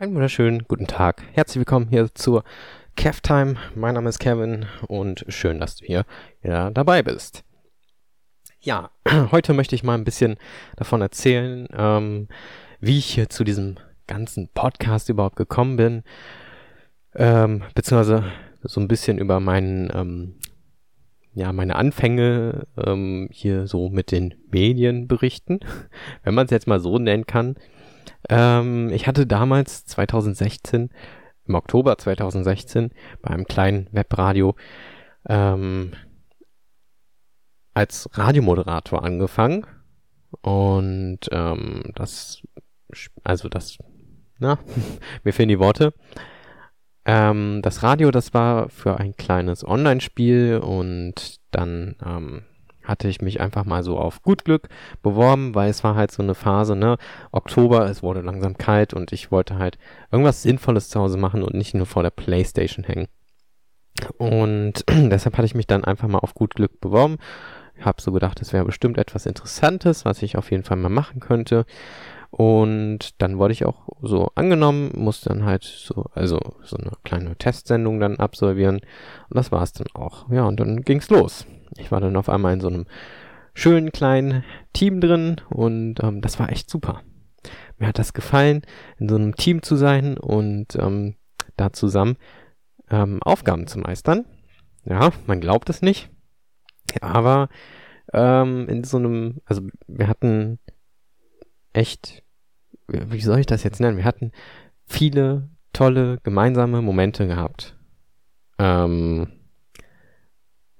Einen wunderschönen guten Tag. Herzlich willkommen hier zur Kev Time. Mein Name ist Kevin und schön, dass du hier wieder dabei bist. Ja, heute möchte ich mal ein bisschen davon erzählen, ähm, wie ich hier zu diesem ganzen Podcast überhaupt gekommen bin, ähm, beziehungsweise so ein bisschen über meinen, ähm, ja, meine Anfänge ähm, hier so mit den Medien berichten, wenn man es jetzt mal so nennen kann. Ähm, ich hatte damals 2016, im Oktober 2016, bei einem kleinen Webradio ähm, als Radiomoderator angefangen. Und ähm, das, also das, na, mir fehlen die Worte. Ähm, das Radio, das war für ein kleines Online-Spiel und dann ähm, hatte ich mich einfach mal so auf gut Glück beworben, weil es war halt so eine Phase, ne, Oktober, es wurde langsam kalt und ich wollte halt irgendwas Sinnvolles zu Hause machen und nicht nur vor der Playstation hängen. Und deshalb hatte ich mich dann einfach mal auf gut Glück beworben. Habe so gedacht, es wäre bestimmt etwas Interessantes, was ich auf jeden Fall mal machen könnte. Und dann wurde ich auch so angenommen, musste dann halt so, also so eine kleine Testsendung dann absolvieren. Und das war es dann auch. Ja, und dann ging's los. Ich war dann auf einmal in so einem schönen kleinen Team drin und ähm, das war echt super. Mir hat das gefallen, in so einem Team zu sein und ähm, da zusammen ähm, Aufgaben zu meistern. Ja, man glaubt es nicht. Aber ähm, in so einem, also wir hatten echt, wie soll ich das jetzt nennen? Wir hatten viele tolle gemeinsame Momente gehabt. Ähm,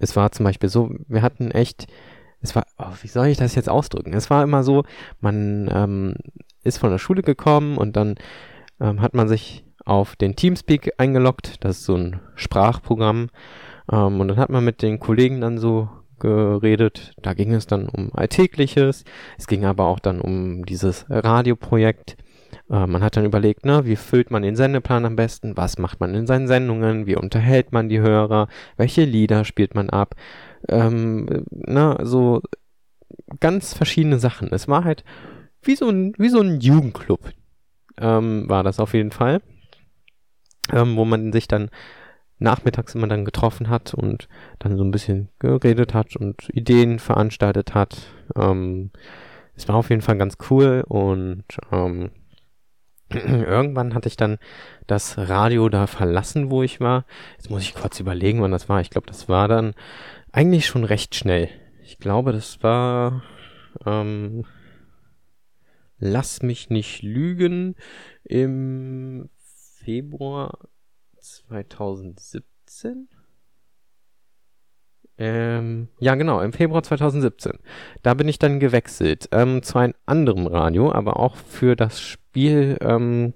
es war zum Beispiel so, wir hatten echt, es war, oh, wie soll ich das jetzt ausdrücken? Es war immer so, man ähm, ist von der Schule gekommen und dann ähm, hat man sich auf den Teamspeak eingeloggt, das ist so ein Sprachprogramm, ähm, und dann hat man mit den Kollegen dann so geredet. Da ging es dann um Alltägliches. Es ging aber auch dann um dieses Radioprojekt. Äh, man hat dann überlegt, ne, wie füllt man den Sendeplan am besten? Was macht man in seinen Sendungen? Wie unterhält man die Hörer? Welche Lieder spielt man ab? Ähm, ne, so ganz verschiedene Sachen. Es war halt wie so ein, wie so ein Jugendclub, ähm, war das auf jeden Fall. Ähm, wo man sich dann nachmittags immer dann getroffen hat und dann so ein bisschen geredet hat und Ideen veranstaltet hat. Ähm, es war auf jeden Fall ganz cool und ähm, irgendwann hatte ich dann das Radio da verlassen, wo ich war. Jetzt muss ich kurz überlegen, wann das war. Ich glaube, das war dann eigentlich schon recht schnell. Ich glaube, das war ähm, Lass mich nicht lügen im Februar 2017? Ähm, ja, genau, im Februar 2017. Da bin ich dann gewechselt ähm, zu einem anderen Radio, aber auch für das Spiel ähm,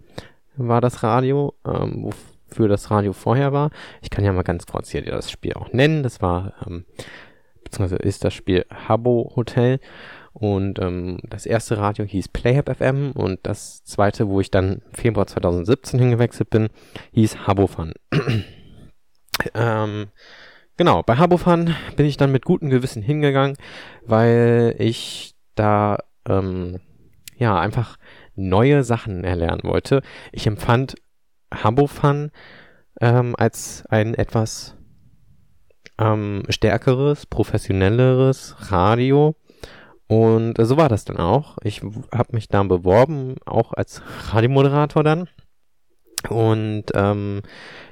war das Radio, ähm, wofür das Radio vorher war. Ich kann ja mal ganz kurz hier das Spiel auch nennen. Das war, ähm, beziehungsweise ist das Spiel Habbo Hotel. Und ähm, das erste Radio hieß Playhab FM und das zweite, wo ich dann Februar 2017 hingewechselt bin, hieß Habofan. ähm, genau, bei Habofan bin ich dann mit gutem Gewissen hingegangen, weil ich da ähm, ja einfach neue Sachen erlernen wollte. Ich empfand Habofan ähm, als ein etwas ähm, stärkeres, professionelleres Radio und so war das dann auch. Ich habe mich da beworben, auch als Radiomoderator dann. Und ähm,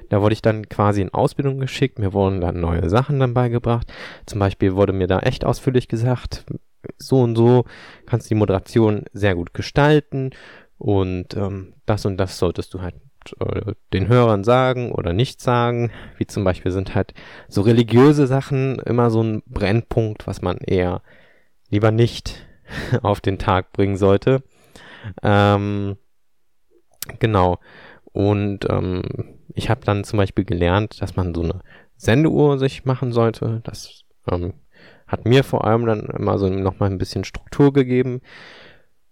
da wurde ich dann quasi in Ausbildung geschickt. Mir wurden dann neue Sachen dann beigebracht. Zum Beispiel wurde mir da echt ausführlich gesagt, so und so kannst du die Moderation sehr gut gestalten und ähm, das und das solltest du halt äh, den Hörern sagen oder nicht sagen. Wie zum Beispiel sind halt so religiöse Sachen immer so ein Brennpunkt, was man eher lieber nicht auf den Tag bringen sollte. Ähm, genau. Und ähm, ich habe dann zum Beispiel gelernt, dass man so eine Sendeuhr sich machen sollte. Das ähm, hat mir vor allem dann immer so nochmal ein bisschen Struktur gegeben.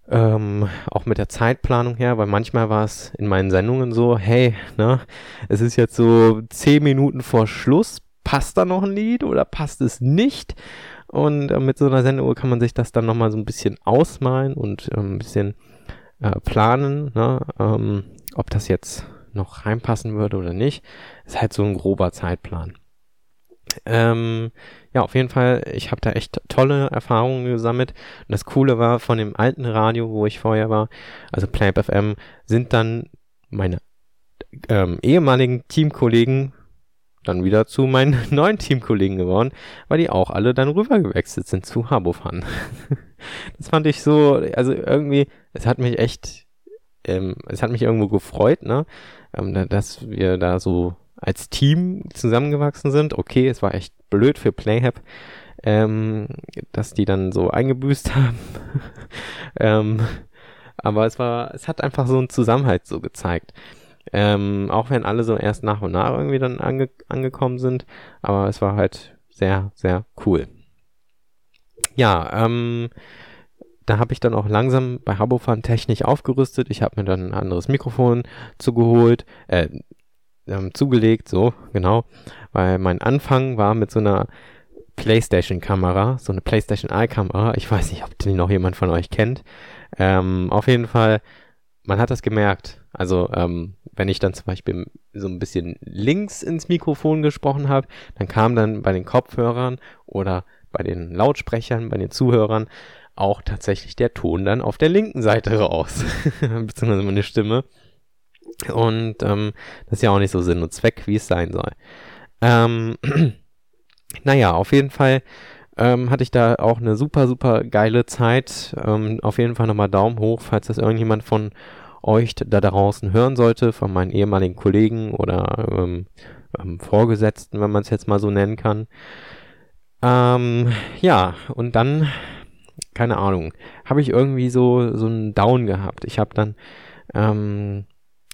Ähm, auch mit der Zeitplanung her, weil manchmal war es in meinen Sendungen so, hey, ne, es ist jetzt so zehn Minuten vor Schluss, passt da noch ein Lied oder passt es nicht? Und äh, mit so einer Sendeuhr kann man sich das dann nochmal so ein bisschen ausmalen und äh, ein bisschen äh, planen. Ne? Ähm, ob das jetzt noch reinpassen würde oder nicht. Ist halt so ein grober Zeitplan. Ähm, ja, auf jeden Fall, ich habe da echt tolle Erfahrungen gesammelt. Und das Coole war, von dem alten Radio, wo ich vorher war, also Playp FM, sind dann meine ähm, ehemaligen Teamkollegen dann wieder zu meinen neuen Teamkollegen geworden, weil die auch alle dann rübergewechselt sind zu Habofan. das fand ich so, also irgendwie, es hat mich echt, ähm, es hat mich irgendwo gefreut, ne, ähm, dass wir da so als Team zusammengewachsen sind. Okay, es war echt blöd für Playhab, ähm, dass die dann so eingebüßt haben. ähm, aber es war, es hat einfach so einen Zusammenhalt so gezeigt. Ähm, auch wenn alle so erst nach und nach irgendwie dann ange angekommen sind. Aber es war halt sehr, sehr cool. Ja, ähm, da habe ich dann auch langsam bei Habofan technisch aufgerüstet. Ich habe mir dann ein anderes Mikrofon zugeholt, äh, ähm, zugelegt, so, genau. Weil mein Anfang war mit so einer PlayStation-Kamera, so eine PlayStation Eye-Kamera. Ich weiß nicht, ob die noch jemand von euch kennt. Ähm, auf jeden Fall, man hat das gemerkt. Also, ähm, wenn ich dann zum Beispiel so ein bisschen links ins Mikrofon gesprochen habe, dann kam dann bei den Kopfhörern oder bei den Lautsprechern, bei den Zuhörern auch tatsächlich der Ton dann auf der linken Seite raus. Beziehungsweise meine Stimme. Und ähm, das ist ja auch nicht so Sinn und Zweck, wie es sein soll. Ähm, naja, auf jeden Fall ähm, hatte ich da auch eine super, super geile Zeit. Ähm, auf jeden Fall nochmal Daumen hoch, falls das irgendjemand von euch da draußen hören sollte, von meinen ehemaligen Kollegen oder ähm, ähm, Vorgesetzten, wenn man es jetzt mal so nennen kann. Ähm, ja, und dann, keine Ahnung, habe ich irgendwie so, so einen Down gehabt. Ich habe dann ähm,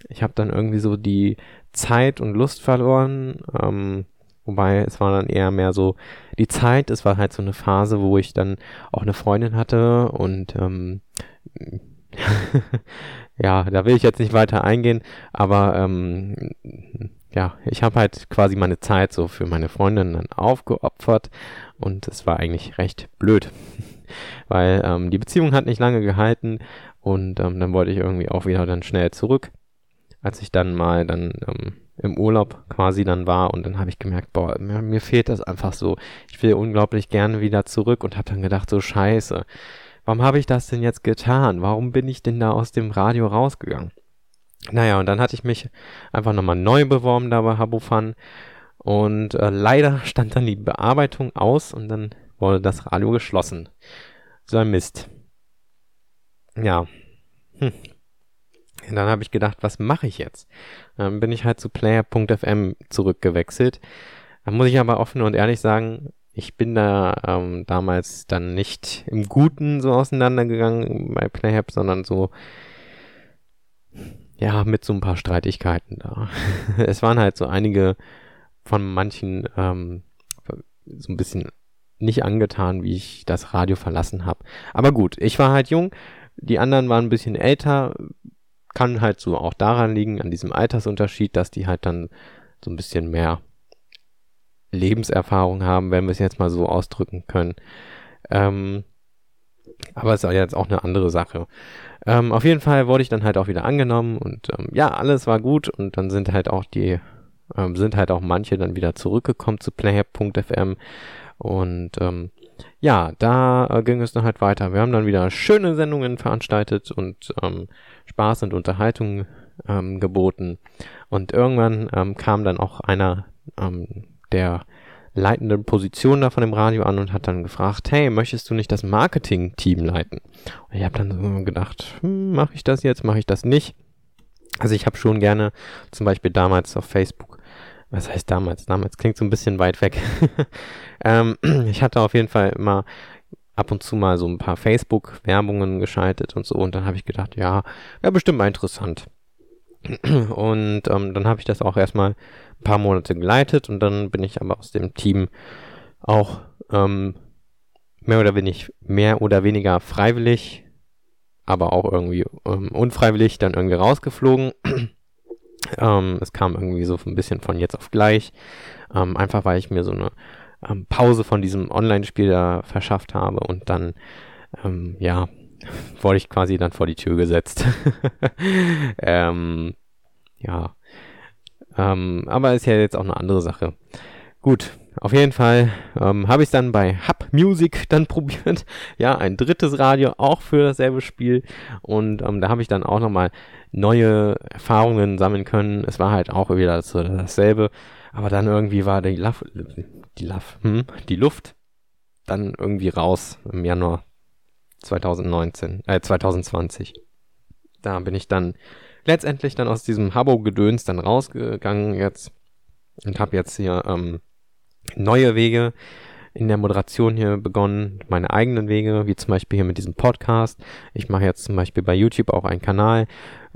ich habe dann irgendwie so die Zeit und Lust verloren. Ähm, wobei es war dann eher mehr so die Zeit. Es war halt so eine Phase, wo ich dann auch eine Freundin hatte und ähm, ja, da will ich jetzt nicht weiter eingehen, aber ähm, ja, ich habe halt quasi meine Zeit so für meine Freundin dann aufgeopfert und es war eigentlich recht blöd, weil ähm, die Beziehung hat nicht lange gehalten und ähm, dann wollte ich irgendwie auch wieder dann schnell zurück als ich dann mal dann ähm, im Urlaub quasi dann war und dann habe ich gemerkt, boah, mir, mir, fehlt das einfach so. Ich will unglaublich gerne wieder zurück und habe dann gedacht, so scheiße, warum habe ich das denn jetzt getan? Warum bin ich denn da aus dem Radio rausgegangen? Naja, und dann hatte ich mich einfach nochmal neu beworben da bei Habofan und äh, leider stand dann die Bearbeitung aus und dann wurde das Radio geschlossen. So ein Mist. Ja. Hm, und dann habe ich gedacht, was mache ich jetzt? Dann bin ich halt zu player.fm zurückgewechselt. Da muss ich aber offen und ehrlich sagen, ich bin da ähm, damals dann nicht im Guten so auseinandergegangen bei Playhab, sondern so, ja, mit so ein paar Streitigkeiten da. es waren halt so einige von manchen ähm, so ein bisschen nicht angetan, wie ich das Radio verlassen habe. Aber gut, ich war halt jung, die anderen waren ein bisschen älter, kann halt so auch daran liegen, an diesem Altersunterschied, dass die halt dann so ein bisschen mehr Lebenserfahrung haben, wenn wir es jetzt mal so ausdrücken können. Ähm, aber es ist jetzt auch eine andere Sache. Ähm, auf jeden Fall wurde ich dann halt auch wieder angenommen und ähm, ja, alles war gut und dann sind halt auch die, ähm, sind halt auch manche dann wieder zurückgekommen zu playhab.fm und ähm, ja, da äh, ging es dann halt weiter. Wir haben dann wieder schöne Sendungen veranstaltet und ähm, Spaß und Unterhaltung ähm, geboten. Und irgendwann ähm, kam dann auch einer ähm, der leitenden Position da von dem Radio an und hat dann gefragt, hey, möchtest du nicht das Marketing-Team leiten? Und ich habe dann so gedacht, hm, mache ich das jetzt, mache ich das nicht? Also ich habe schon gerne zum Beispiel damals auf Facebook, was heißt damals? Damals klingt so ein bisschen weit weg. ähm, ich hatte auf jeden Fall immer ab und zu mal so ein paar Facebook-Werbungen geschaltet und so. Und dann habe ich gedacht, ja, wäre bestimmt mal interessant. Und ähm, dann habe ich das auch erstmal ein paar Monate geleitet und dann bin ich aber aus dem Team auch ähm, mehr oder wenig, mehr oder weniger freiwillig, aber auch irgendwie ähm, unfreiwillig dann irgendwie rausgeflogen. ähm, es kam irgendwie so ein bisschen von jetzt auf gleich. Ähm, einfach weil ich mir so eine ähm, Pause von diesem Online-Spiel da verschafft habe und dann, ähm, ja, wurde ich quasi dann vor die Tür gesetzt. ähm, ja. Ähm, aber ist ja jetzt auch eine andere Sache. Gut, auf jeden Fall ähm, habe ich es dann bei Hub Music dann probiert. Ja, ein drittes Radio, auch für dasselbe Spiel. Und ähm, da habe ich dann auch nochmal neue Erfahrungen sammeln können. Es war halt auch wieder so dasselbe. Aber dann irgendwie war die, Laf die, Laf hm, die Luft dann irgendwie raus im Januar 2019, äh, 2020. Da bin ich dann letztendlich dann aus diesem Habbo-Gedöns dann rausgegangen jetzt und habe jetzt hier ähm, neue Wege in der Moderation hier begonnen, meine eigenen Wege, wie zum Beispiel hier mit diesem Podcast. Ich mache jetzt zum Beispiel bei YouTube auch einen Kanal,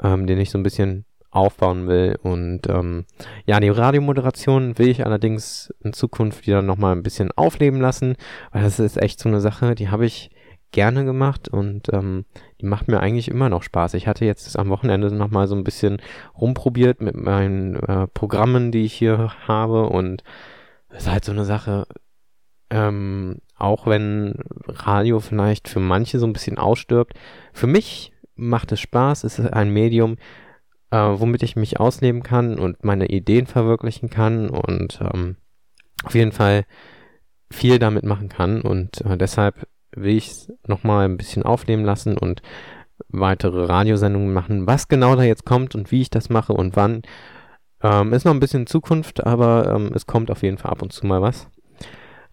ähm, den ich so ein bisschen aufbauen will. Und ähm, ja, die Radiomoderation will ich allerdings in Zukunft wieder nochmal ein bisschen aufleben lassen, weil das ist echt so eine Sache, die habe ich gerne gemacht und ähm, die macht mir eigentlich immer noch Spaß. Ich hatte jetzt am Wochenende nochmal so ein bisschen rumprobiert mit meinen äh, Programmen, die ich hier habe und ist halt so eine Sache, ähm, auch wenn Radio vielleicht für manche so ein bisschen ausstirbt, für mich macht es Spaß, es ist ein Medium, äh, womit ich mich ausleben kann und meine Ideen verwirklichen kann und ähm, auf jeden Fall viel damit machen kann und äh, deshalb will ich es nochmal ein bisschen aufnehmen lassen und weitere Radiosendungen machen. Was genau da jetzt kommt und wie ich das mache und wann, ähm, ist noch ein bisschen Zukunft, aber ähm, es kommt auf jeden Fall ab und zu mal was.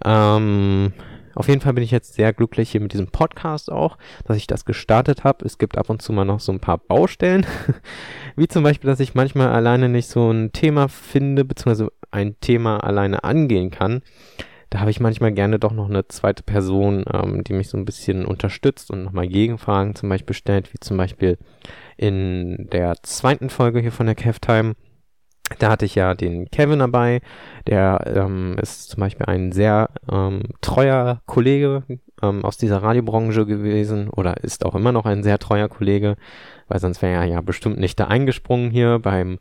Ähm, auf jeden Fall bin ich jetzt sehr glücklich hier mit diesem Podcast auch, dass ich das gestartet habe. Es gibt ab und zu mal noch so ein paar Baustellen, wie zum Beispiel, dass ich manchmal alleine nicht so ein Thema finde, beziehungsweise ein Thema alleine angehen kann. Da habe ich manchmal gerne doch noch eine zweite Person, ähm, die mich so ein bisschen unterstützt und nochmal Gegenfragen zum Beispiel stellt, wie zum Beispiel in der zweiten Folge hier von der Kev Time da hatte ich ja den Kevin dabei, der ähm, ist zum Beispiel ein sehr ähm, treuer Kollege ähm, aus dieser Radiobranche gewesen oder ist auch immer noch ein sehr treuer Kollege, weil sonst wäre er ja bestimmt nicht da eingesprungen hier beim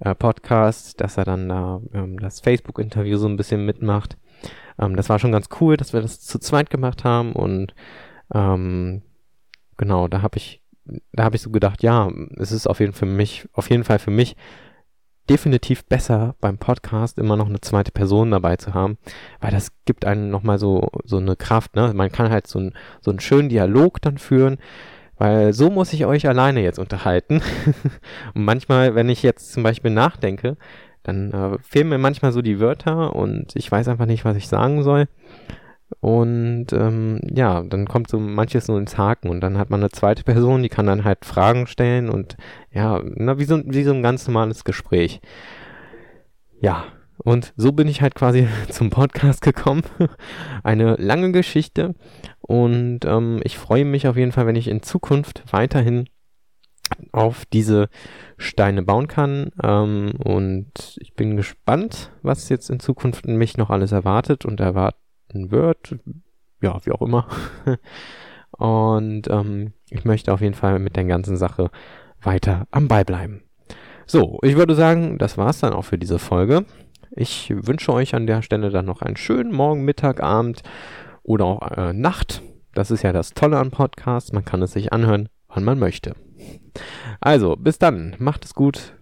äh, Podcast, dass er dann da ähm, das Facebook-Interview so ein bisschen mitmacht. Ähm, das war schon ganz cool, dass wir das zu zweit gemacht haben und ähm, genau, da habe ich da habe ich so gedacht, ja, es ist auf jeden für mich, auf jeden Fall für mich definitiv besser beim Podcast immer noch eine zweite Person dabei zu haben, weil das gibt einem nochmal so, so eine Kraft, ne? Man kann halt so, ein, so einen schönen Dialog dann führen, weil so muss ich euch alleine jetzt unterhalten. und manchmal, wenn ich jetzt zum Beispiel nachdenke, dann äh, fehlen mir manchmal so die Wörter und ich weiß einfach nicht, was ich sagen soll. Und ähm, ja, dann kommt so manches so ins Haken und dann hat man eine zweite Person, die kann dann halt Fragen stellen und ja, na, wie, so, wie so ein ganz normales Gespräch. Ja, und so bin ich halt quasi zum Podcast gekommen. Eine lange Geschichte und ähm, ich freue mich auf jeden Fall, wenn ich in Zukunft weiterhin auf diese Steine bauen kann. Ähm, und ich bin gespannt, was jetzt in Zukunft mich noch alles erwartet und erwartet wird. Ja, wie auch immer. Und ähm, ich möchte auf jeden Fall mit der ganzen Sache weiter am Ball bleiben. So, ich würde sagen, das war's dann auch für diese Folge. Ich wünsche euch an der Stelle dann noch einen schönen Morgen, Mittag, Abend oder auch äh, Nacht. Das ist ja das Tolle an Podcasts. Man kann es sich anhören, wann man möchte. Also, bis dann. Macht es gut.